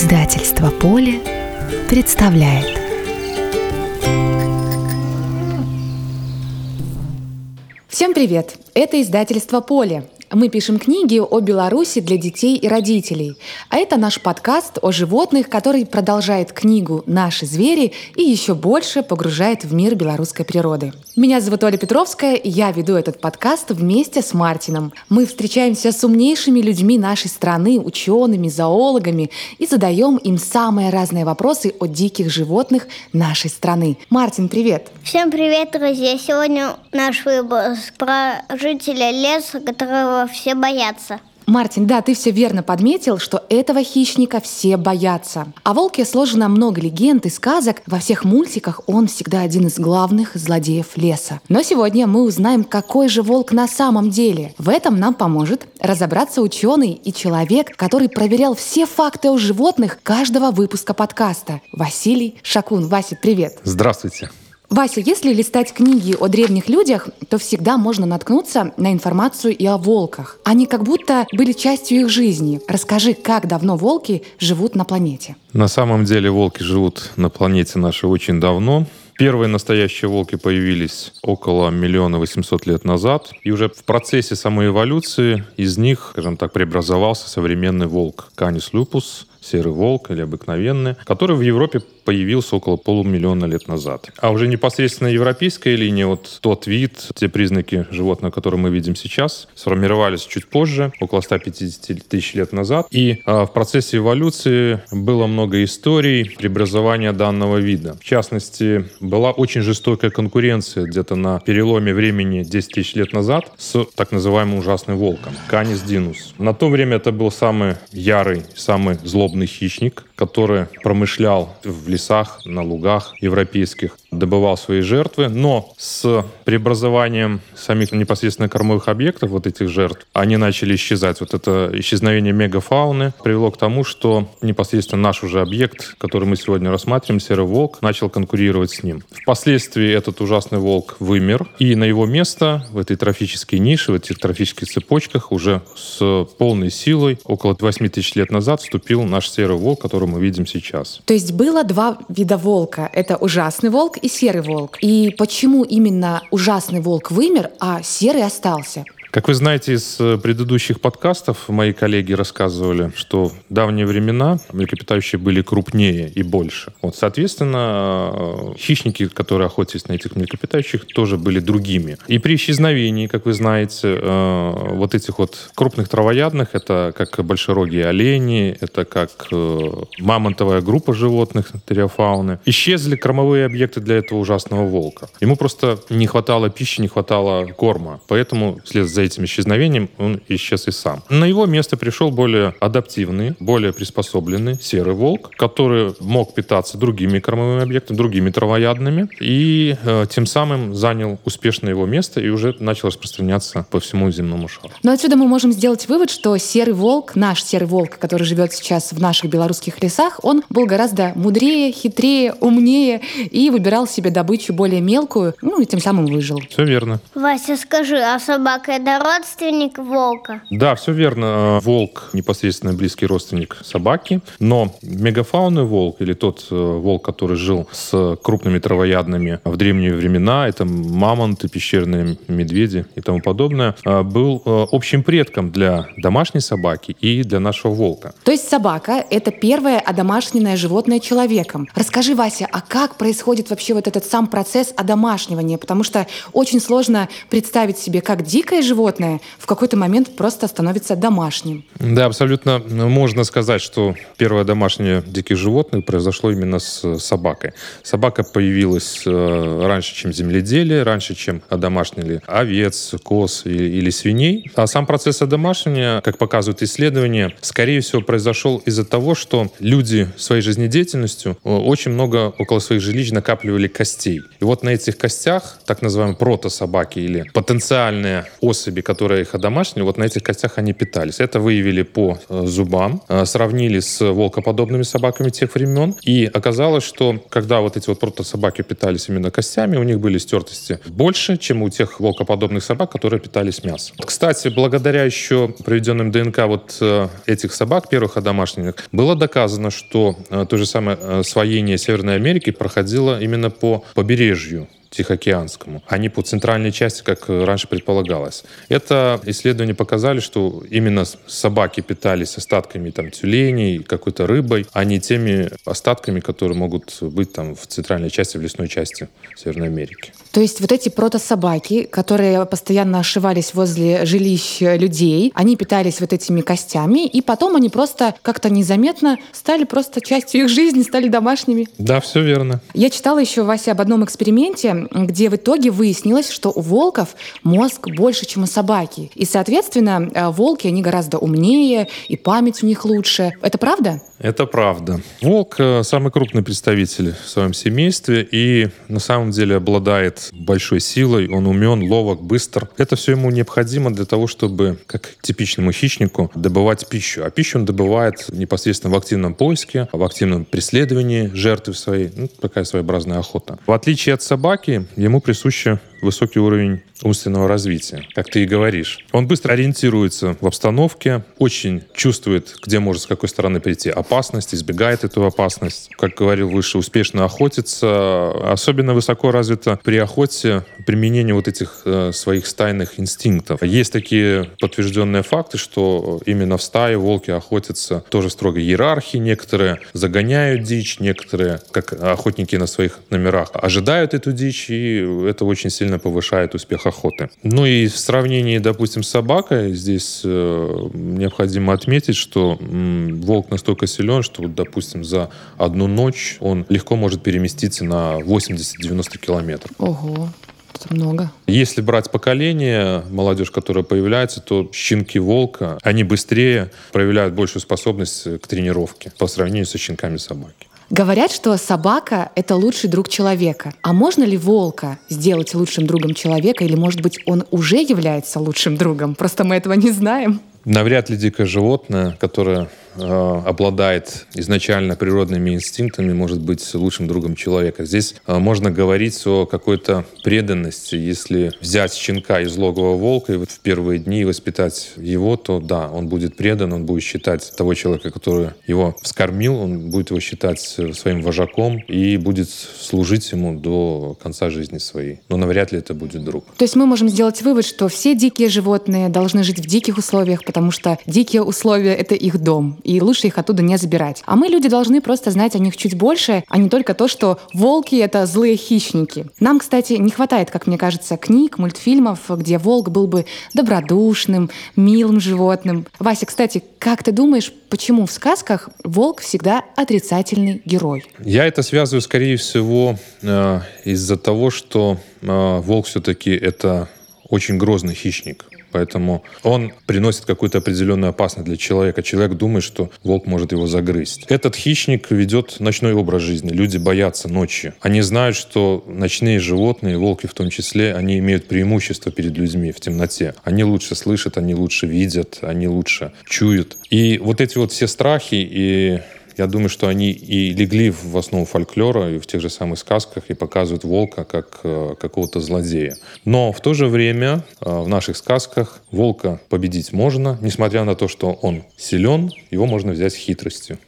Издательство «Поле» представляет Всем привет! Это издательство «Поле» Мы пишем книги о Беларуси для детей и родителей. А это наш подкаст о животных, который продолжает книгу «Наши звери» и еще больше погружает в мир белорусской природы. Меня зовут Оля Петровская, и я веду этот подкаст вместе с Мартином. Мы встречаемся с умнейшими людьми нашей страны, учеными, зоологами, и задаем им самые разные вопросы о диких животных нашей страны. Мартин, привет! Всем привет, друзья! Сегодня наш выпуск про жителя леса, которого которого все боятся. Мартин, да, ты все верно подметил, что этого хищника все боятся. О волке сложено много легенд и сказок. Во всех мультиках он всегда один из главных злодеев леса. Но сегодня мы узнаем, какой же волк на самом деле. В этом нам поможет разобраться ученый и человек, который проверял все факты о животных каждого выпуска подкаста. Василий Шакун. Вася, привет. Здравствуйте. Вася, если листать книги о древних людях, то всегда можно наткнуться на информацию и о волках. Они как будто были частью их жизни. Расскажи, как давно волки живут на планете? На самом деле волки живут на планете нашей очень давно. Первые настоящие волки появились около миллиона восемьсот лет назад. И уже в процессе самой эволюции из них, скажем так, преобразовался современный волк Canis lupus, серый волк или обыкновенный, который в Европе появился около полумиллиона лет назад. А уже непосредственно европейская линия, вот тот вид, те признаки животных, которые мы видим сейчас, сформировались чуть позже, около 150 тысяч лет назад. И а, в процессе эволюции было много историй преобразования данного вида. В частности, была очень жестокая конкуренция где-то на переломе времени 10 тысяч лет назад с так называемым ужасным волком, Canis динус. На то время это был самый ярый, самый злобный хищник, который промышлял в лесах, на лугах европейских, добывал свои жертвы, но с преобразованием самих непосредственно кормовых объектов, вот этих жертв, они начали исчезать. Вот это исчезновение мегафауны привело к тому, что непосредственно наш уже объект, который мы сегодня рассматриваем, серый волк, начал конкурировать с ним. Впоследствии этот ужасный волк вымер, и на его место в этой трофической нише, в этих трофических цепочках уже с полной силой около 8 тысяч лет назад вступил наш серый волк, который мы видим сейчас. То есть было два вида волка. Это ужасный волк и серый волк. И почему именно ужасный волк вымер, а серый остался? Как вы знаете из э, предыдущих подкастов, мои коллеги рассказывали, что в давние времена млекопитающие были крупнее и больше. Вот, соответственно, э, хищники, которые охотились на этих млекопитающих, тоже были другими. И при исчезновении, как вы знаете, э, вот этих вот крупных травоядных, это как большерогие олени, это как мамонтовая группа животных, териофауны, исчезли кормовые объекты для этого ужасного волка. Ему просто не хватало пищи, не хватало корма. Поэтому вслед за этим исчезновением он исчез и сам. На его место пришел более адаптивный, более приспособленный серый волк, который мог питаться другими кормовыми объектами, другими травоядными, и э, тем самым занял успешно его место и уже начал распространяться по всему земному шару. Но отсюда мы можем сделать вывод, что серый волк, наш серый волк, который живет сейчас в наших белорусских лесах, он был гораздо мудрее, хитрее, умнее и выбирал себе добычу более мелкую, ну и тем самым выжил. Все верно. Вася, скажи, а собака это это родственник волка. Да, все верно. Волк непосредственно близкий родственник собаки, но мегафауный волк или тот э, волк, который жил с крупными травоядными в древние времена, это мамонты, пещерные медведи и тому подобное, э, был э, общим предком для домашней собаки и для нашего волка. То есть собака — это первое одомашненное животное человеком. Расскажи, Вася, а как происходит вообще вот этот сам процесс одомашнивания? Потому что очень сложно представить себе, как дикое животное животное в какой-то момент просто становится домашним. Да, абсолютно можно сказать, что первое домашнее диких животных произошло именно с собакой. Собака появилась э, раньше, чем земледелие, раньше, чем одомашнили овец, коз или свиней. А сам процесс одомашнивания, как показывают исследования, скорее всего произошел из-за того, что люди своей жизнедеятельностью э, очень много около своих жилищ накапливали костей. И вот на этих костях, так называемые протособаки или потенциальные осы особей, которые их одомашнили, вот на этих костях они питались. Это выявили по э, зубам, э, сравнили с волкоподобными собаками тех времен, и оказалось, что когда вот эти вот протособаки питались именно костями, у них были стертости больше, чем у тех волкоподобных собак, которые питались мясом. Кстати, благодаря еще проведенным ДНК вот э, этих собак, первых одомашненных, было доказано, что то же самое освоение Северной Америки проходило именно по побережью Тихоокеанскому, а не по центральной части, как раньше предполагалось. Это исследования показали, что именно собаки питались остатками там, тюленей, какой-то рыбой, а не теми остатками, которые могут быть там в центральной части, в лесной части Северной Америки. То есть вот эти протособаки, которые постоянно ошивались возле жилищ людей, они питались вот этими костями, и потом они просто как-то незаметно стали просто частью их жизни, стали домашними. Да, все верно. Я читала еще, Вася, об одном эксперименте, где в итоге выяснилось, что у волков мозг больше, чем у собаки. И, соответственно, э, волки, они гораздо умнее, и память у них лучше. Это правда? Это правда. Волк э, самый крупный представитель в своем семействе и на самом деле обладает большой силой, он умен, ловок, быстр. Это все ему необходимо для того, чтобы, как типичному хищнику, добывать пищу. А пищу он добывает непосредственно в активном поиске, в активном преследовании жертвы своей. Ну, такая своеобразная охота. В отличие от собаки, ему присуще высокий уровень умственного развития, как ты и говоришь. Он быстро ориентируется в обстановке, очень чувствует, где может с какой стороны прийти опасность, избегает эту опасность. Как говорил выше, успешно охотится. Особенно высоко развито при охоте применение вот этих э, своих стайных инстинктов. Есть такие подтвержденные факты, что именно в стае волки охотятся тоже строго иерархии. Некоторые загоняют дичь, некоторые, как охотники на своих номерах, ожидают эту дичь, и это очень сильно сильно повышает успех охоты. Ну и в сравнении, допустим, с собакой, здесь э, необходимо отметить, что м, волк настолько силен, что, вот, допустим, за одну ночь он легко может переместиться на 80-90 километров. Ого. Это много. Если брать поколение, молодежь, которая появляется, то щенки волка, они быстрее проявляют большую способность к тренировке по сравнению со щенками собаки. Говорят, что собака — это лучший друг человека. А можно ли волка сделать лучшим другом человека? Или, может быть, он уже является лучшим другом? Просто мы этого не знаем. Навряд ли дикое животное, которое обладает изначально природными инстинктами, может быть лучшим другом человека. Здесь э, можно говорить о какой-то преданности. Если взять щенка из логова волка и в первые дни воспитать его, то да, он будет предан, он будет считать того человека, который его вскормил, он будет его считать своим вожаком и будет служить ему до конца жизни своей. Но навряд ли это будет друг. То есть мы можем сделать вывод, что все дикие животные должны жить в диких условиях, потому что дикие условия — это их дом, и лучше их оттуда не забирать. А мы, люди, должны просто знать о них чуть больше, а не только то, что волки — это злые хищники. Нам, кстати, не хватает, как мне кажется, книг, мультфильмов, где волк был бы добродушным, милым животным. Вася, кстати, как ты думаешь, почему в сказках волк всегда отрицательный герой? Я это связываю, скорее всего, э, из-за того, что э, волк все-таки это очень грозный хищник. Поэтому он приносит какую-то определенную опасность для человека. Человек думает, что волк может его загрызть. Этот хищник ведет ночной образ жизни. Люди боятся ночи. Они знают, что ночные животные, волки в том числе, они имеют преимущество перед людьми в темноте. Они лучше слышат, они лучше видят, они лучше чуют. И вот эти вот все страхи и я думаю, что они и легли в основу фольклора и в тех же самых сказках и показывают волка как э, какого-то злодея. Но в то же время э, в наших сказках волка победить можно, несмотря на то, что он силен, его можно взять хитростью.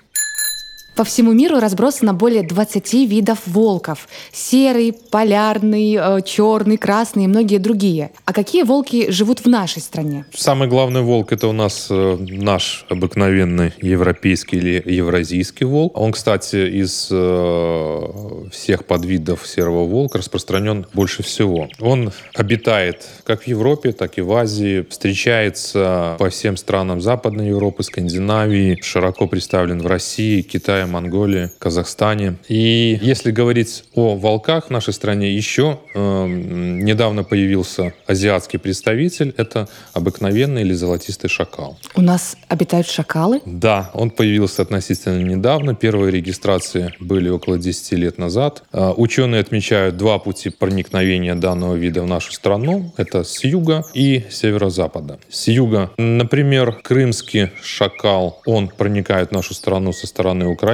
По всему миру разбросано более 20 видов волков. Серый, полярный, э, черный, красный и многие другие. А какие волки живут в нашей стране? Самый главный волк — это у нас э, наш обыкновенный европейский или евразийский волк. Он, кстати, из э, всех подвидов серого волка распространен больше всего. Он обитает как в Европе, так и в Азии. Встречается по всем странам Западной Европы, Скандинавии. Широко представлен в России, Китае, Монголии, Казахстане. И если говорить о волках в нашей стране, еще э, недавно появился азиатский представитель. Это обыкновенный или золотистый шакал. У нас обитают шакалы? Да, он появился относительно недавно. Первые регистрации были около 10 лет назад. Э, ученые отмечают два пути проникновения данного вида в нашу страну. Это с юга и северо-запада. С юга, например, крымский шакал, он проникает в нашу страну со стороны Украины,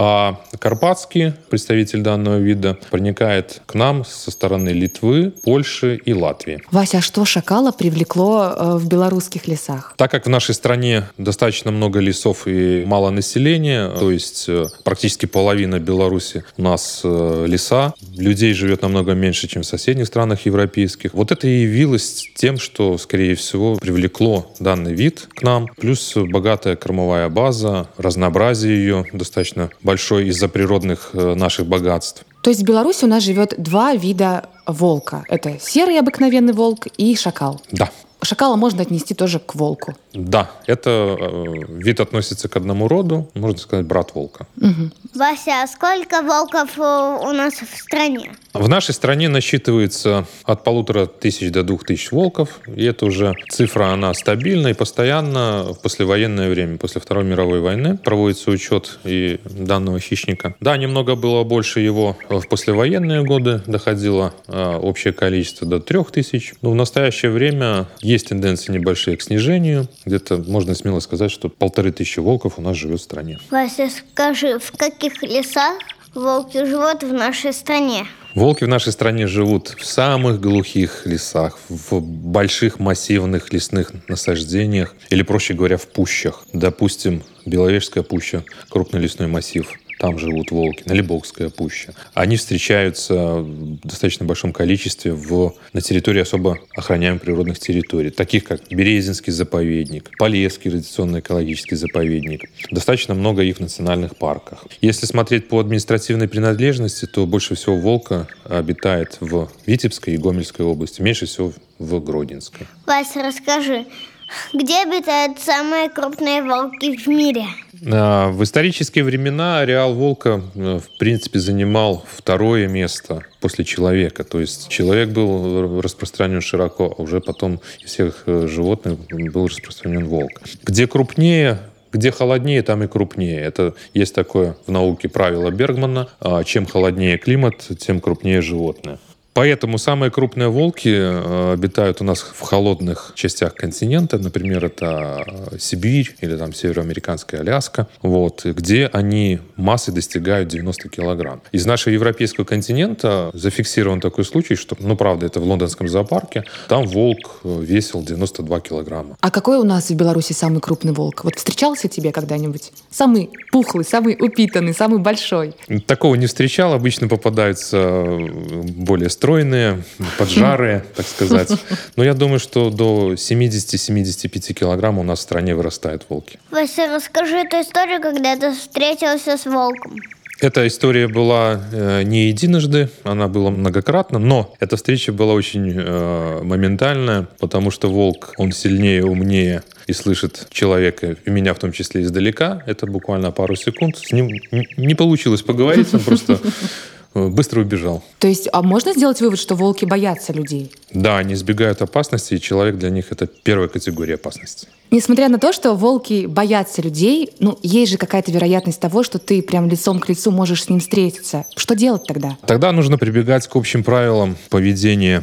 а карпатский представитель данного вида проникает к нам со стороны Литвы, Польши и Латвии. Вася, а что шакала привлекло э, в белорусских лесах? Так как в нашей стране достаточно много лесов и мало населения, то есть э, практически половина Беларуси у нас э, леса, людей живет намного меньше, чем в соседних странах европейских. Вот это и явилось тем, что, скорее всего, привлекло данный вид к нам, плюс богатая кормовая база, разнообразие ее достаточно большое из-за природных э, наших богатств. То есть в Беларуси у нас живет два вида волка. Это серый обыкновенный волк и шакал. Да. Шакала можно отнести тоже к волку. Да, это э, вид относится к одному роду, можно сказать, брат волка. Угу. Вася, а сколько волков э, у нас в стране? В нашей стране насчитывается от полутора тысяч до двух тысяч волков. И это уже цифра, она стабильна и постоянно в послевоенное время, после Второй мировой войны, проводится учет и данного хищника. Да, немного было больше его в послевоенные годы, доходило э, общее количество до трех тысяч. Но в настоящее время есть тенденции небольшие к снижению. Где-то можно смело сказать, что полторы тысячи волков у нас живет в стране. Вася, скажи, в каких лесах волки живут в нашей стране? Волки в нашей стране живут в самых глухих лесах, в больших массивных лесных насаждениях, или, проще говоря, в пущах. Допустим, Беловежская пуща, крупный лесной массив – там живут волки, на Лебовская пуща. Они встречаются в достаточно большом количестве в, на территории особо охраняемых природных территорий, таких как Березинский заповедник, Полесский радиационно экологический заповедник. Достаточно много их в национальных парках. Если смотреть по административной принадлежности, то больше всего волка обитает в Витебской и Гомельской области, меньше всего в Гродинской. Вася, расскажи, где обитают самые крупные волки в мире? А, в исторические времена ареал волка, э, в принципе, занимал второе место после человека. То есть человек был распространен широко, а уже потом из всех э, животных был распространен волк. Где крупнее, где холоднее, там и крупнее. Это есть такое в науке правило Бергмана. А, чем холоднее климат, тем крупнее животное. Поэтому самые крупные волки э, обитают у нас в холодных частях континента. Например, это э, Сибирь или там североамериканская Аляска, вот, где они массой достигают 90 килограмм. Из нашего европейского континента зафиксирован такой случай, что, ну, правда, это в лондонском зоопарке, там волк э, весил 92 килограмма. А какой у нас в Беларуси самый крупный волк? Вот встречался тебе когда-нибудь? Самый пухлый, самый упитанный, самый большой? Такого не встречал. Обычно попадаются более строгие стройные, поджарые, так сказать. Но я думаю, что до 70-75 килограмм у нас в стране вырастают волки. Вася, расскажи эту историю, когда ты встретился с волком. Эта история была э, не единожды, она была многократно, но эта встреча была очень э, моментальная, потому что волк, он сильнее, умнее и слышит человека, и меня в том числе издалека. Это буквально пару секунд. С ним не получилось поговорить, он просто быстро убежал. То есть, а можно сделать вывод, что волки боятся людей? Да, они избегают опасности, и человек для них это первая категория опасности. Несмотря на то, что волки боятся людей, ну, есть же какая-то вероятность того, что ты прям лицом к лицу можешь с ним встретиться. Что делать тогда? Тогда нужно прибегать к общим правилам поведения Э,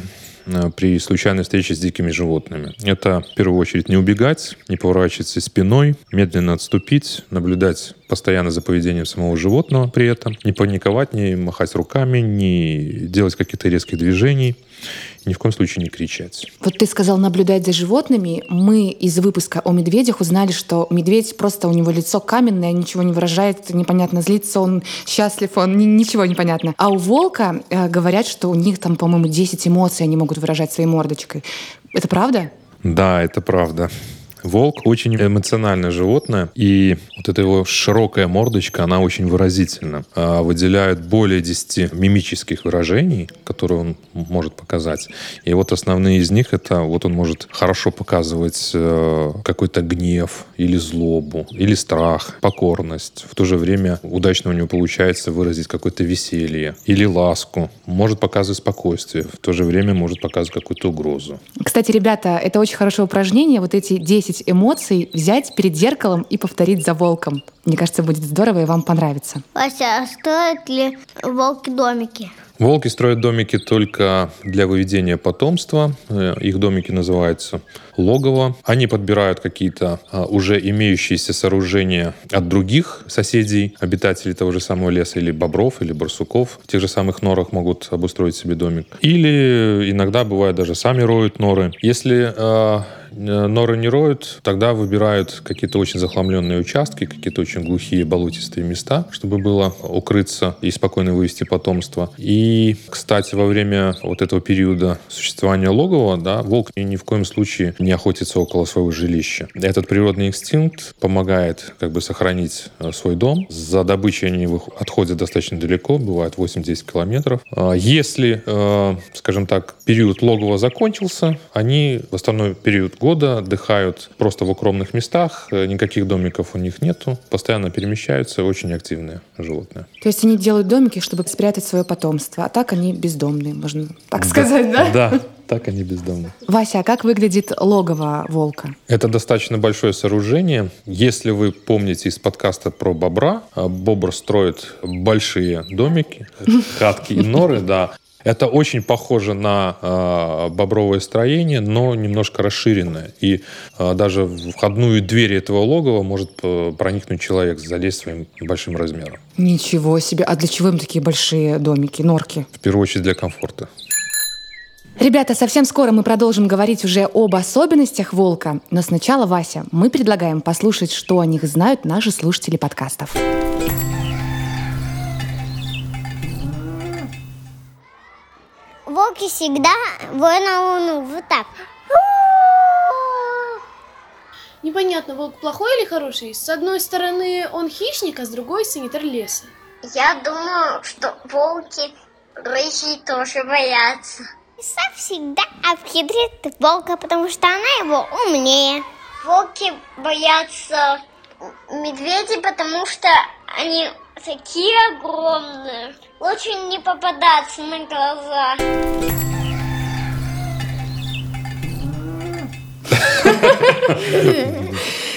при случайной встрече с дикими животными. Это в первую очередь не убегать, не поворачиваться спиной, медленно отступить, наблюдать постоянно за поведением самого животного при этом, не паниковать, не махать руками, не делать каких-то резких движений ни в коем случае не кричать. Вот ты сказал наблюдать за животными. Мы из выпуска о медведях узнали, что медведь просто у него лицо каменное, ничего не выражает, непонятно, злится он, счастлив он, ничего не понятно. А у волка э, говорят, что у них там, по-моему, 10 эмоций они могут выражать своей мордочкой. Это правда? Да, это правда. Волк очень эмоциональное животное, и вот эта его широкая мордочка, она очень выразительна. А, выделяет более 10 мимических выражений, которые он может показать. И вот основные из них это вот он может хорошо показывать э, какой-то гнев или злобу, или страх, покорность. В то же время удачно у него получается выразить какое-то веселье или ласку. Может показывать спокойствие, в то же время может показывать какую-то угрозу. Кстати, ребята, это очень хорошее упражнение, вот эти 10 эмоций взять перед зеркалом и повторить за волком. Мне кажется, будет здорово и вам понравится. Вася, а строят ли волки домики? Волки строят домики только для выведения потомства. Э, их домики называются логово. Они подбирают какие-то а, уже имеющиеся сооружения от других соседей, обитателей того же самого леса, или бобров, или барсуков. В тех же самых норах могут обустроить себе домик. Или иногда бывает даже сами роют норы. Если а, Э, норы не роют, тогда выбирают какие-то очень захламленные участки, какие-то очень глухие болотистые места, чтобы было укрыться и спокойно вывести потомство. И, кстати, во время вот этого периода существования логова, да, волк ни в коем случае не охотится около своего жилища. Этот природный инстинкт помогает как бы сохранить э, свой дом. За добычей они отходят достаточно далеко, бывает 8-10 километров. А если, э, скажем так, период логова закончился, они в остальной период года отдыхают просто в укромных местах, э, никаких домиков у них нету, постоянно перемещаются, очень активные животные. То есть они делают домики, чтобы спрятать свое потомство, а так они бездомные, можно так сказать, да? Да, так они бездомные. Вася, а как выглядит логово волка? Это достаточно большое сооружение. Если вы помните из подкаста про бобра, э, бобр строит большие домики, хатки и норы, да. Это очень похоже на э, бобровое строение, но немножко расширенное. И э, даже в входную дверь этого логова может э, проникнуть человек, залезть своим большим размером. Ничего себе. А для чего им такие большие домики, норки? В первую очередь для комфорта. Ребята, совсем скоро мы продолжим говорить уже об особенностях волка. Но сначала, Вася, мы предлагаем послушать, что о них знают наши слушатели подкастов. Волки всегда воют на луну. Вот так. Непонятно, волк плохой или хороший? С одной стороны он хищник, а с другой санитар леса. Я думаю, что волки рыжие тоже боятся. Лиса всегда обхитрит волка, потому что она его умнее. Волки боятся медведей, потому что они такие огромные. Лучше не попадаться на глаза.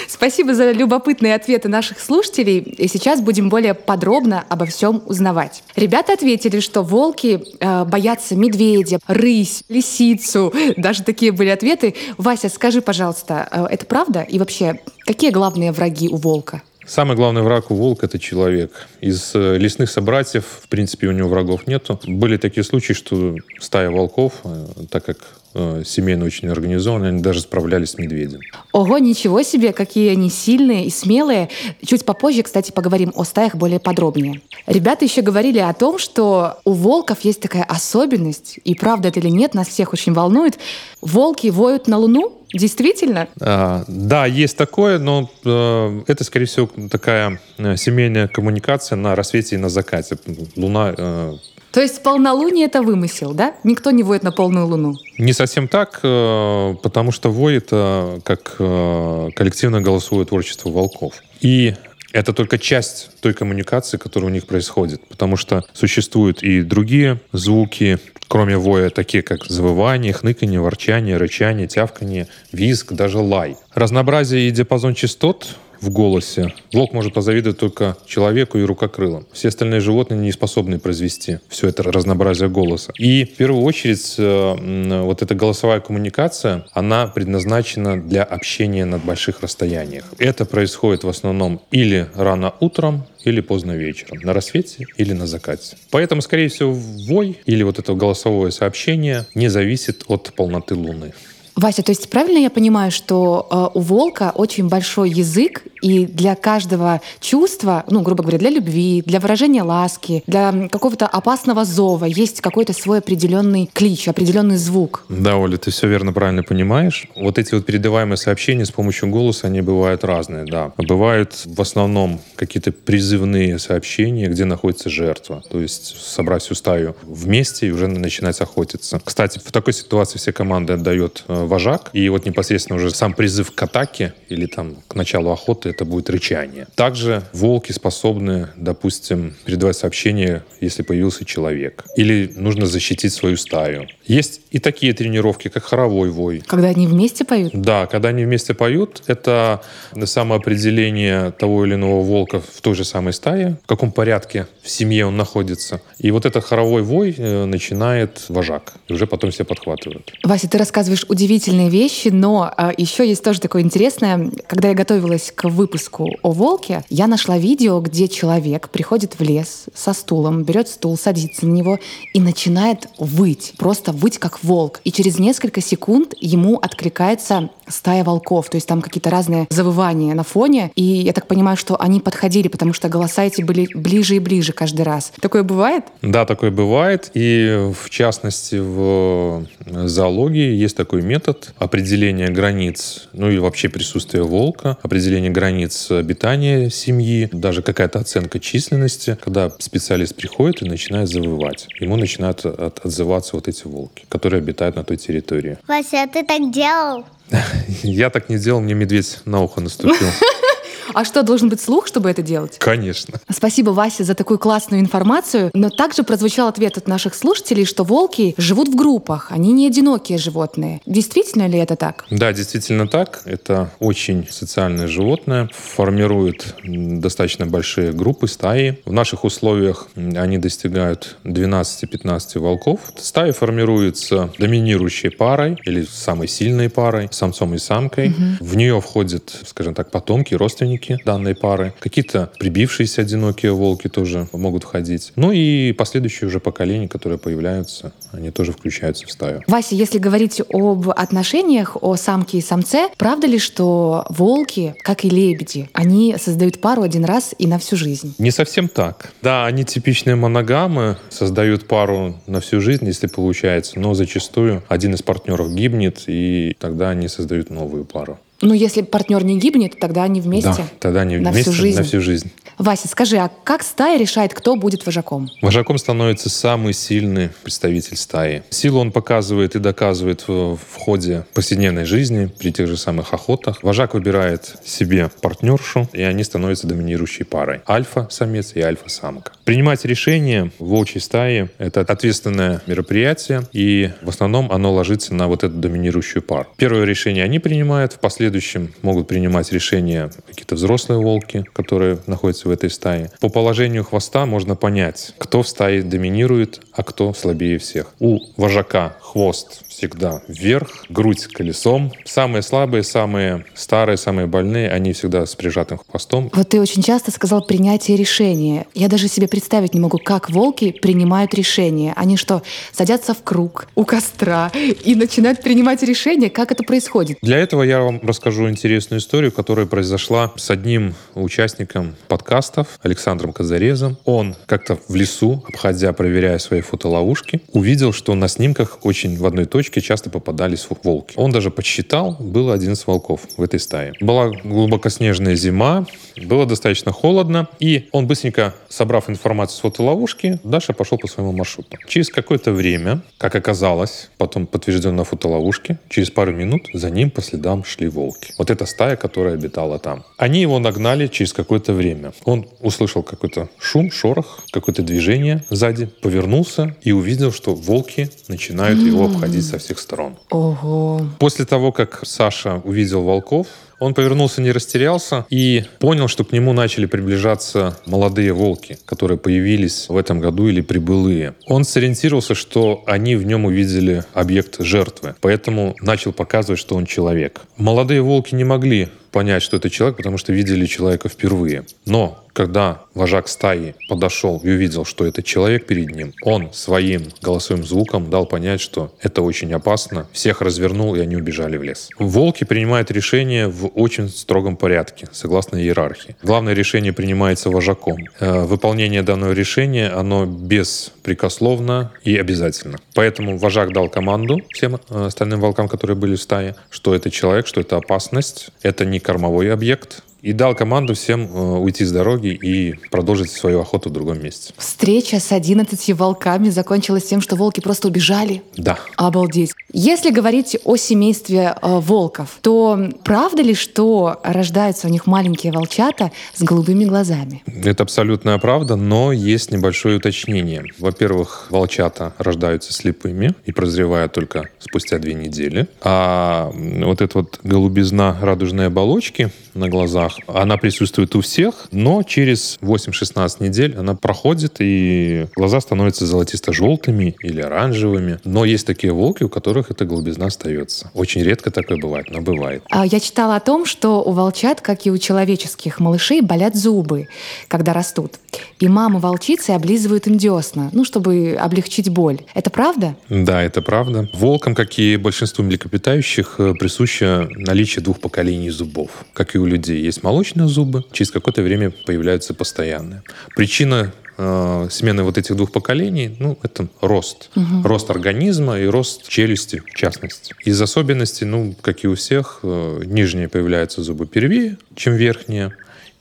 Спасибо за любопытные ответы наших слушателей. И сейчас будем более подробно обо всем узнавать. Ребята ответили, что волки э, боятся медведя, рысь, лисицу. Даже такие были ответы. Вася, скажи, пожалуйста, э, это правда? И вообще, какие главные враги у волка? Самый главный враг у волка – это человек. Из э, лесных собратьев, в принципе, у него врагов нету. Были такие случаи, что стая волков, э, так как э, семейно очень организованные, они даже справлялись с медведем. Ого, ничего себе, какие они сильные и смелые. Чуть попозже, кстати, поговорим о стаях более подробнее. Ребята еще говорили о том, что у волков есть такая особенность, и правда это или нет, нас всех очень волнует. Волки воют на Луну, Действительно? А, да, есть такое, но э, это, скорее всего, такая э, семейная коммуникация на рассвете и на закате. Луна... Э, то есть полнолуние это вымысел, да? Никто не воет на полную луну? Не совсем так, э, потому что вой это как э, коллективное голосовое творчество волков. И это только часть той коммуникации, которая у них происходит, потому что существуют и другие звуки, кроме воя, такие как завывание, хныканье, ворчание, рычание, тявканье, визг, даже лай. Разнообразие и диапазон частот в голосе. Волк может позавидовать только человеку и рукокрылам. Все остальные животные не способны произвести все это разнообразие голоса. И в первую очередь э, вот эта голосовая коммуникация, она предназначена для общения на больших расстояниях. Это происходит в основном или рано утром, или поздно вечером, на рассвете или на закате. Поэтому, скорее всего, вой или вот это голосовое сообщение не зависит от полноты Луны. Вася, то есть правильно я понимаю, что э, у волка очень большой язык, И для каждого чувства, ну, грубо говоря, для любви, для выражения ласки, для какого-то опасного зова есть какой-то свой определенный клич, определенный звук. Да, Оля, ты все верно, правильно понимаешь. Вот эти вот передаваемые сообщения с помощью голоса, они бывают разные, да. Бывают в основном какие-то призывные сообщения, где находится жертва. То есть собрать всю стаю вместе и уже начинать охотиться. Кстати, в такой ситуации все команды отдает э, вожак, и вот непосредственно уже сам призыв к атаке или там к началу охоты это будет рычание. Также волки способны, допустим, передавать сообщение, если появился человек. Или нужно защитить свою стаю. Есть и такие тренировки, как хоровой вой. Когда они вместе поют? Да, когда они вместе поют, это самоопределение того или иного волка в той же самой стае, в каком порядке в семье он находится. И вот этот хоровой вой э, начинает вожак. И уже потом все подхватывают. Вася, ты рассказываешь удивительные вещи, но а, еще есть тоже такое интересное. Когда я готовилась к выпуску о волке, я нашла видео, где человек приходит в лес со стулом, берет стул, садится на него и начинает выть. Просто выть как волк. И через несколько секунд ему откликается стая волков. То есть там какие-то разные завывания на фоне. И я так понимаю, что они подходили, потому что голоса эти были ближе и ближе каждый раз. Такое бывает? Да, такое бывает. И в частности в зоологии есть такой метод определения границ, ну и вообще присутствия волка, определения границ обитания семьи, даже какая-то оценка численности, когда специалист приходит и начинает завывать. Ему начинают от, отзываться вот эти волки, которые обитают на той территории. Вася, а ты так делал? Я так не делал, мне медведь на ухо наступил. А что, должен быть слух, чтобы это делать? Конечно. Спасибо, Вася, за такую классную информацию. Но также прозвучал ответ от наших слушателей, что волки живут в группах, они не одинокие животные. Действительно ли это так? Да, действительно так. Это очень социальное животное, формирует достаточно большие группы, стаи. В наших условиях они достигают 12-15 волков. Стая формируется доминирующей парой или самой сильной парой, самцом и самкой. Угу. В нее входят, скажем так, потомки, родственники родственники данной пары. Какие-то прибившиеся одинокие волки тоже могут входить. Ну и последующие уже поколения, которые появляются, они тоже включаются в стаю. Вася, если говорить об отношениях, о самке и самце, правда ли, что волки, как и лебеди, они создают пару один раз и на всю жизнь? Не совсем так. Да, они типичные моногамы, создают пару на всю жизнь, если получается, но зачастую один из партнеров гибнет, и тогда они создают новую пару. Ну, если партнер не гибнет, тогда они вместе. Да, тогда они на вместе всю жизнь. на всю жизнь. Вася, скажи, а как стая решает, кто будет вожаком? Вожаком становится самый сильный представитель стаи. Силу он показывает и доказывает в, в ходе повседневной жизни, при тех же самых охотах. Вожак выбирает себе партнершу, и они становятся доминирующей парой. Альфа-самец и альфа-самка. Принимать решение в волчьей стае — это ответственное мероприятие, и в основном оно ложится на вот эту доминирующую пару. Первое решение они принимают, в последующем могут принимать решения какие-то взрослые волки, которые находятся в этой стае. По положению хвоста можно понять, кто в стае доминирует, а кто слабее всех. У вожака хвост всегда вверх, грудь колесом. Самые слабые, самые старые, самые больные, они всегда с прижатым хвостом. Вот ты очень часто сказал принятие решения. Я даже себе представить не могу, как волки принимают решения. Они что, садятся в круг у костра и начинают принимать решения? Как это происходит? Для этого я вам расскажу интересную историю, которая произошла с одним участником подкастов, Александром Казарезом. Он как-то в лесу, обходя, проверяя свои фотоловушки, увидел, что на снимках очень в одной точке точке часто попадались волки. Он даже подсчитал, было 11 волков в этой стае. Была глубокоснежная зима, было достаточно холодно, и он быстренько, собрав информацию с фотоловушки, дальше пошел по своему маршруту. Через какое-то время, как оказалось, потом подтверждено на фотоловушке, через пару минут за ним по следам шли волки. Вот эта стая, которая обитала там. Они его нагнали через какое-то время. Он услышал какой-то шум, шорох, какое-то движение сзади, повернулся и увидел, что волки начинают его обходить со всех сторон. Ого. После того, как Саша увидел волков, он повернулся, не растерялся и понял, что к нему начали приближаться молодые волки, которые появились в этом году или прибылые. Он сориентировался, что они в нем увидели объект жертвы, поэтому начал показывать, что он человек. Молодые волки не могли понять, что это человек, потому что видели человека впервые. Но когда вожак стаи подошел и увидел, что это человек перед ним, он своим голосовым звуком дал понять, что это очень опасно, всех развернул, и они убежали в лес. Волки принимают решение в очень строгом порядке, согласно иерархии. Главное решение принимается вожаком. Э, выполнение данного решения, оно беспрекословно и обязательно. Поэтому вожак дал команду всем э, остальным волкам, которые были в стае, что это человек, что это опасность, это не кормовой объект, и дал команду всем э, уйти с дороги и продолжить свою охоту в другом месте. Встреча с 11 волками закончилась тем, что волки просто убежали? Да. Обалдеть. Если говорить о семействе э, волков, то правда ли, что рождаются у них маленькие волчата с голубыми глазами? Это абсолютная правда, но есть небольшое уточнение. Во-первых, волчата рождаются слепыми и прозревают только спустя две недели. А вот эта вот голубизна радужной оболочки на глазах. Она присутствует у всех, но через 8-16 недель она проходит, и глаза становятся золотисто-желтыми или оранжевыми. Но есть такие волки, у которых эта голубизна остается. Очень редко такое бывает, но бывает. А я читала о том, что у волчат, как и у человеческих малышей, болят зубы, когда растут. И мамы волчицы облизывают им десна, ну, чтобы облегчить боль. Это правда? Да, это правда. Волкам, как и большинству млекопитающих, э, присуще наличие двух поколений зубов. Как и у людей есть молочные зубы, через какое-то время появляются постоянные. Причина э, смены вот этих двух поколений, ну, это рост. Угу. Рост организма и рост челюсти, в частности. Из особенностей, ну, как и у всех, э, нижние появляются зубы первее, чем верхние.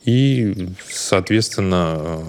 И, соответственно, э,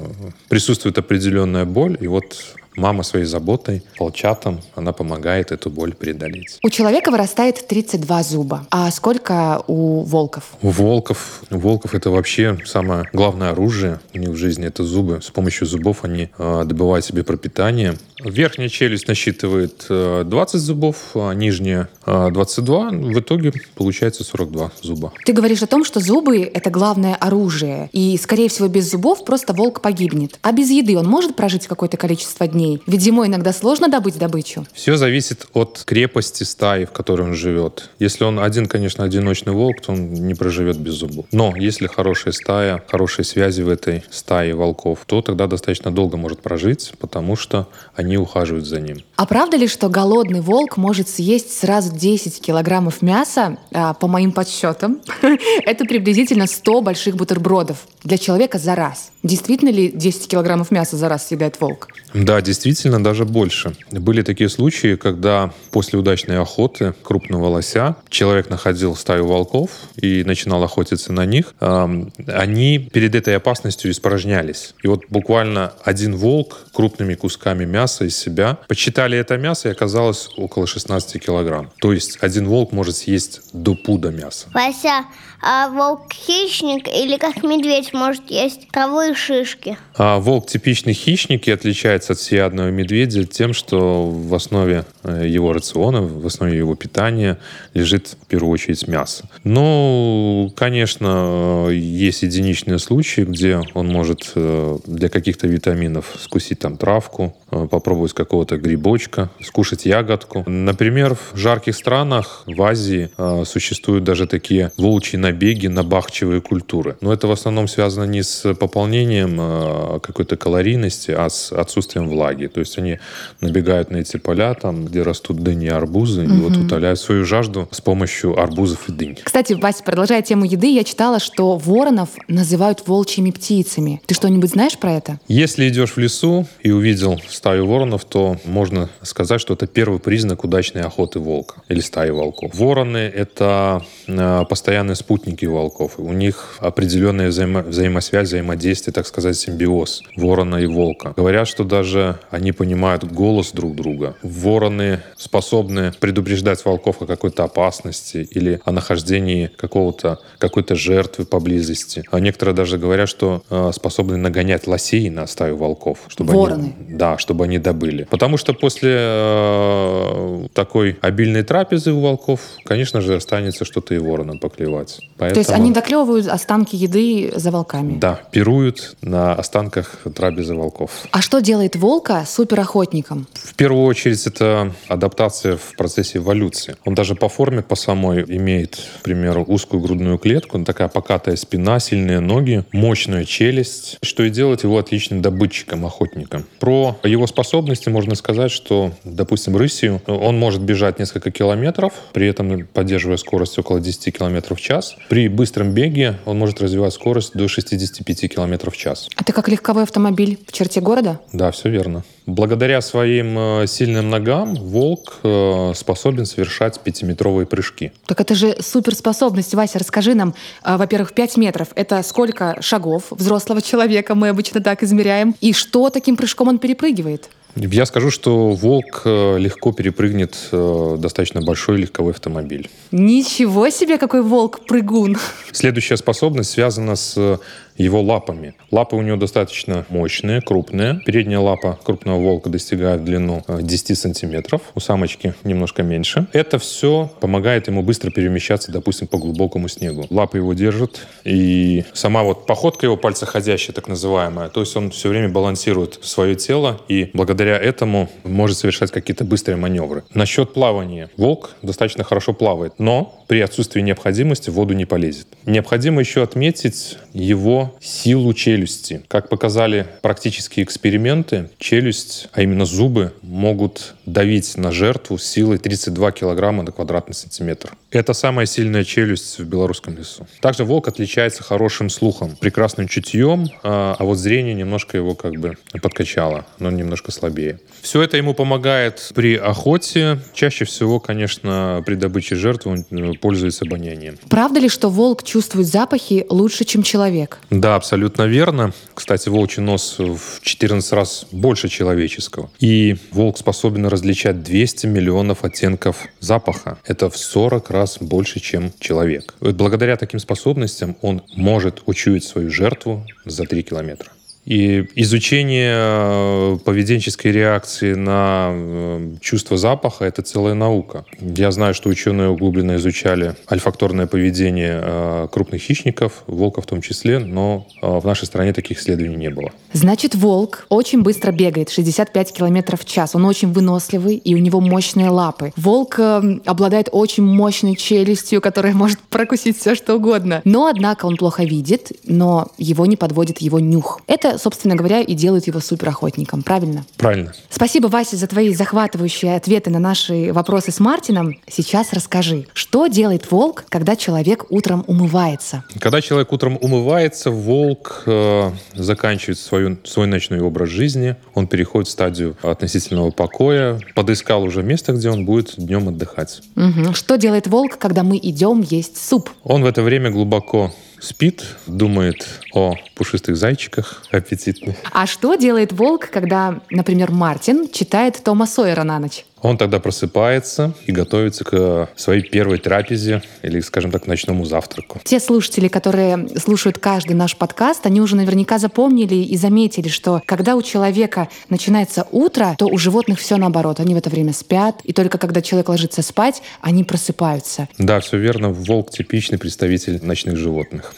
присутствует определенная боль. И вот мама своей заботой, волчатам, она помогает эту боль преодолеть. У человека вырастает 32 зуба. А сколько у волков? У волков, у волков это вообще самое главное оружие у них в жизни, это зубы. С помощью зубов они э, добывают себе пропитание. Верхняя челюсть насчитывает э, 20 зубов, а нижняя э, 22. В итоге получается 42 зуба. Ты говоришь о том, что зубы — это главное оружие. И, скорее всего, без зубов просто волк погибнет. А без еды он может прожить какое-то количество дней? Дней? Ведь зимой иногда сложно добыть добычу. Все зависит от крепости стаи, в которой он живет. Если он один, конечно, одиночный волк, то он не проживет без зубов. Но если хорошая стая, хорошие связи в этой стае волков, то тогда достаточно долго может прожить, потому что они ухаживают за ним. А правда ли, что голодный волк может съесть сразу 10 килограммов мяса? А, по моим подсчетам, это приблизительно 100 больших бутербродов для человека за раз. Действительно ли 10 килограммов мяса за раз съедает волк? Да, действительно, даже больше. Были такие случаи, когда после удачной охоты крупного лося человек находил стаю волков и начинал охотиться на них. Они перед этой опасностью испражнялись. И вот буквально один волк крупными кусками мяса из себя подсчитали это мясо, и оказалось около 16 килограмм. То есть один волк может съесть до пуда мяса. Вася, а волк хищник или как медведь может есть траву и шишки? А волк типичный хищник и отличается от всеядного медведя тем, что в основе его рациона, в основе его питания лежит в первую очередь мясо. Но, конечно, э, есть единичные случаи, где он может э, для каких-то витаминов скусить там травку, попробовать какого-то грибочка, скушать ягодку. Например, в жарких странах, в Азии, существуют даже такие волчьи набеги на бахчевые культуры. Но это в основном связано не с пополнением э, какой-то калорийности, а с отсутствием влаги. То есть они набегают на эти поля, там, где растут дыни и арбузы, угу. и вот утоляют свою жажду с помощью арбузов и дынь. Кстати, Вася, продолжая тему еды, я читала, что воронов называют волчьими птицами. Ты что-нибудь знаешь про это? Если идешь в лесу и увидел стаю воронов, то можно сказать, что это первый признак удачной охоты волка или стаи волков. Вороны — это э, постоянные спутники спутники волков. У них определенная взаимо взаимосвязь, взаимодействие, так сказать, симбиоз ворона и волка. Говорят, что даже они понимают голос друг друга. Вороны способны предупреждать волков о какой-то опасности или о нахождении какого-то какой-то жертвы поблизости. А некоторые даже говорят, что э, способны нагонять лосей на стаю волков, чтобы Вороны. они, да, чтобы они добыли. Потому что после э, такой обильной трапезы у волков, конечно же, останется что-то и воронам поклевать. Поэтому... То есть они доклевывают останки еды за волками? Да, пируют на останках трапезы волков. А что делает волка суперохотником? В первую очередь это это адаптация в процессе эволюции. Он даже по форме, по самой имеет, к примеру, узкую грудную клетку, такая покатая спина, сильные ноги, мощная челюсть, что и делает его отличным добытчиком, охотником. Про его способности можно сказать, что, допустим, рысью он может бежать несколько километров, при этом поддерживая скорость около 10 километров в час. При быстром беге он может развивать скорость до 65 километров в час. Это как легковой автомобиль в черте города? Да, все верно. Благодаря своим э, сильным ногам волк э, способен совершать пятиметровые прыжки. Так это же суперспособность. Вася, расскажи нам, э, во-первых, 5 метров — это сколько шагов взрослого человека мы обычно так измеряем? И что таким прыжком он перепрыгивает? Я скажу, что волк легко перепрыгнет достаточно большой легковой автомобиль. Ничего себе, какой волк-прыгун! Следующая способность связана с его лапами. Лапы у него достаточно мощные, крупные. Передняя лапа крупного волка достигает длину 10 э, сантиметров, у самочки немножко меньше. Это все помогает ему быстро перемещаться, допустим, по глубокому снегу. Лапы его держат, и сама вот походка его пальцеходящая, так называемая, то есть он все время балансирует свое тело, и благодаря этому может совершать какие-то быстрые маневры. Насчет плавания. Волк достаточно хорошо плавает, но при отсутствии необходимости в воду не полезет. Необходимо еще отметить его силу челюсти. Как показали практические эксперименты, челюсть, а именно зубы, могут давить на жертву силой 32 килограмма на квадратный сантиметр. Это самая сильная челюсть в белорусском лесу. Также волк отличается хорошим слухом, прекрасным чутьем, а, а вот зрение немножко его как бы подкачало, но немножко слабее. Все это ему помогает при охоте. Чаще всего, конечно, при добыче жертвы он э, пользуется обонянием. Правда ли, что волк чувствует запахи лучше, чем человек? Да, абсолютно верно. Кстати, волчий нос в 14 раз больше человеческого. И волк способен различать 200 миллионов оттенков запаха. Это в 40 раз больше, чем человек. Благодаря таким способностям он может учуять свою жертву за 3 километра. И изучение э, поведенческой реакции на э, чувство запаха – это целая наука. Я знаю, что ученые углубленно изучали альфакторное поведение э, крупных хищников, волка в том числе, но в нашей стране таких исследований не было. Значит, волк очень быстро бегает, 65 километров в час. Он очень выносливый, и у него мощные лапы. Волк обладает очень мощной челюстью, которая может прокусить все, что угодно. Но, однако, он плохо видит, но его не подводит его нюх. Это собственно говоря, и делает его суперохотником, правильно? Правильно. Спасибо, Вася, за твои захватывающие ответы на наши вопросы с Мартином. Сейчас расскажи, что делает волк, когда человек утром умывается? Когда человек утром умывается, волк э, заканчивает свою, свой ночной образ жизни, он переходит в стадию относительного покоя, подыскал уже место, где он будет днем отдыхать. Угу. Что делает волк, когда мы идем есть суп? Он в это время глубоко спит, думает о пушистых зайчиках аппетитных. А что делает волк, когда, например, Мартин читает Тома Сойера на ночь? Он тогда просыпается и готовится к своей первой трапезе или, скажем так, ночному завтраку. Те слушатели, которые слушают каждый наш подкаст, они уже наверняка запомнили и заметили, что когда у человека начинается утро, то у животных все наоборот. Они в это время спят, и только когда человек ложится спать, они просыпаются. Да, все верно. Волк типичный представитель ночных животных.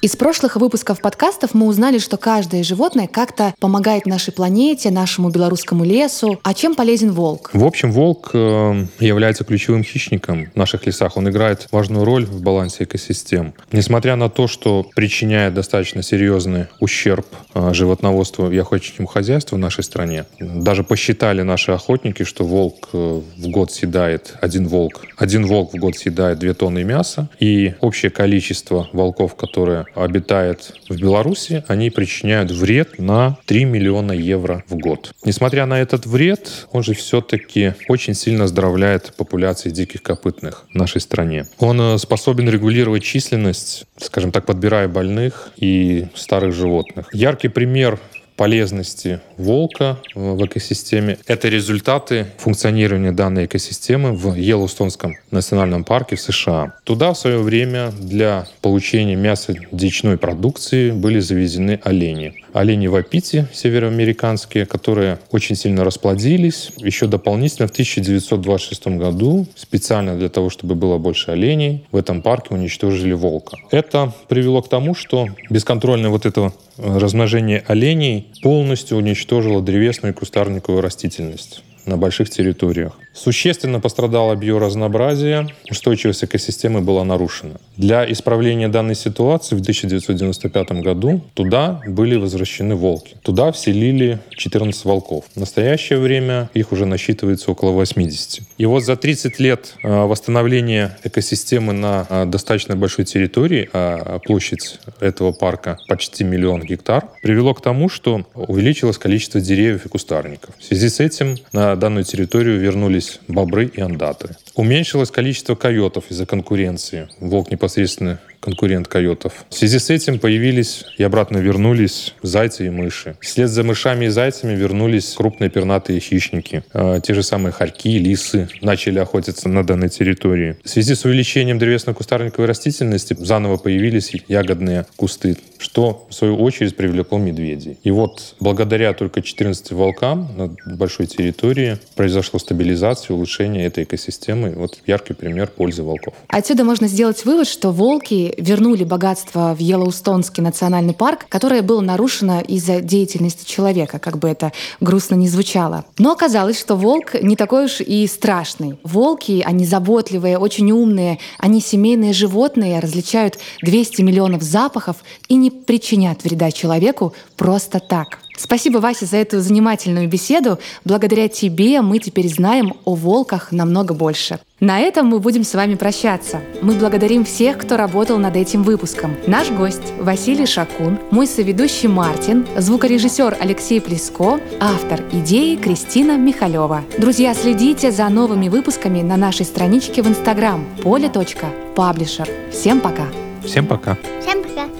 Из прошлых выпусков подкастов мы узнали, что каждое животное как-то помогает нашей планете, нашему белорусскому лесу. А чем полезен волк? В общем, волк э, является ключевым хищником в наших лесах. Он играет важную роль в балансе экосистем. Несмотря на то, что причиняет достаточно серьезный ущерб э, животноводству и охотничьему хозяйству в нашей стране, даже посчитали наши охотники, что волк э, в год съедает, один волк, один волк в год съедает 2 тонны мяса, и общее количество волков, которые обитает в Беларуси, они причиняют вред на 3 миллиона евро в год. Несмотря на этот вред, он же все-таки очень сильно оздоровляет популяции диких копытных в нашей стране. Он э, способен регулировать численность, скажем так, подбирая больных и старых животных. Яркий пример полезности волка в экосистеме. Это результаты функционирования данной экосистемы в Йеллоустонском национальном парке в США. Туда в свое время для получения мяса дичной продукции были завезены олени. Олени вапити североамериканские, которые очень сильно расплодились. Еще дополнительно в 1926 году специально для того, чтобы было больше оленей, в этом парке уничтожили волка. Это привело к тому, что бесконтрольное вот это размножение оленей полностью уничтожило древесную и кустарниковую растительность на больших территориях. Существенно пострадало биоразнообразие, устойчивость экосистемы была нарушена. Для исправления данной ситуации в 1995 году туда были возвращены волки. Туда вселили 14 волков. В настоящее время их уже насчитывается около 80. И вот за 30 лет э, восстановления экосистемы на э, достаточно большой территории, а площадь этого парка почти миллион гектар, привело к тому, что увеличилось количество деревьев и кустарников. В связи с этим на данную территорию вернулись бобры и андаты. Уменьшилось количество койотов из-за конкуренции. Волк непосредственно конкурент койотов. В связи с этим появились и обратно вернулись зайцы и мыши. Вслед за мышами и зайцами вернулись крупные пернатые хищники. Э, те же самые хорьки, лисы начали охотиться на данной территории. В связи с увеличением древесно-кустарниковой растительности заново появились ягодные кусты, что в свою очередь привлекло медведей. И вот благодаря только 14 волкам на большой территории произошла стабилизация, улучшение этой экосистемы. Вот яркий пример пользы волков. Отсюда можно сделать вывод, что волки вернули богатство в Йеллоустонский национальный парк, которое было нарушено из-за деятельности человека, как бы это грустно не звучало. Но оказалось, что волк не такой уж и страшный. Волки, они заботливые, очень умные, они семейные животные, различают 200 миллионов запахов и не причинят вреда человеку просто так. Спасибо, Вася, за эту занимательную беседу. Благодаря тебе мы теперь знаем о волках намного больше. На этом мы будем с вами прощаться. Мы благодарим всех, кто работал над этим выпуском. Наш гость Василий Шакун, мой соведущий Мартин, звукорежиссер Алексей Плеско, автор идеи Кристина Михалева. Друзья, следите за новыми выпусками на нашей страничке в Инстаграм поле.паблишер. Всем пока! Всем пока! Всем пока.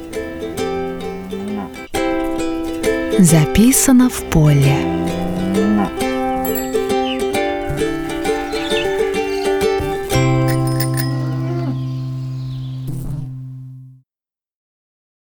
Записано в поле.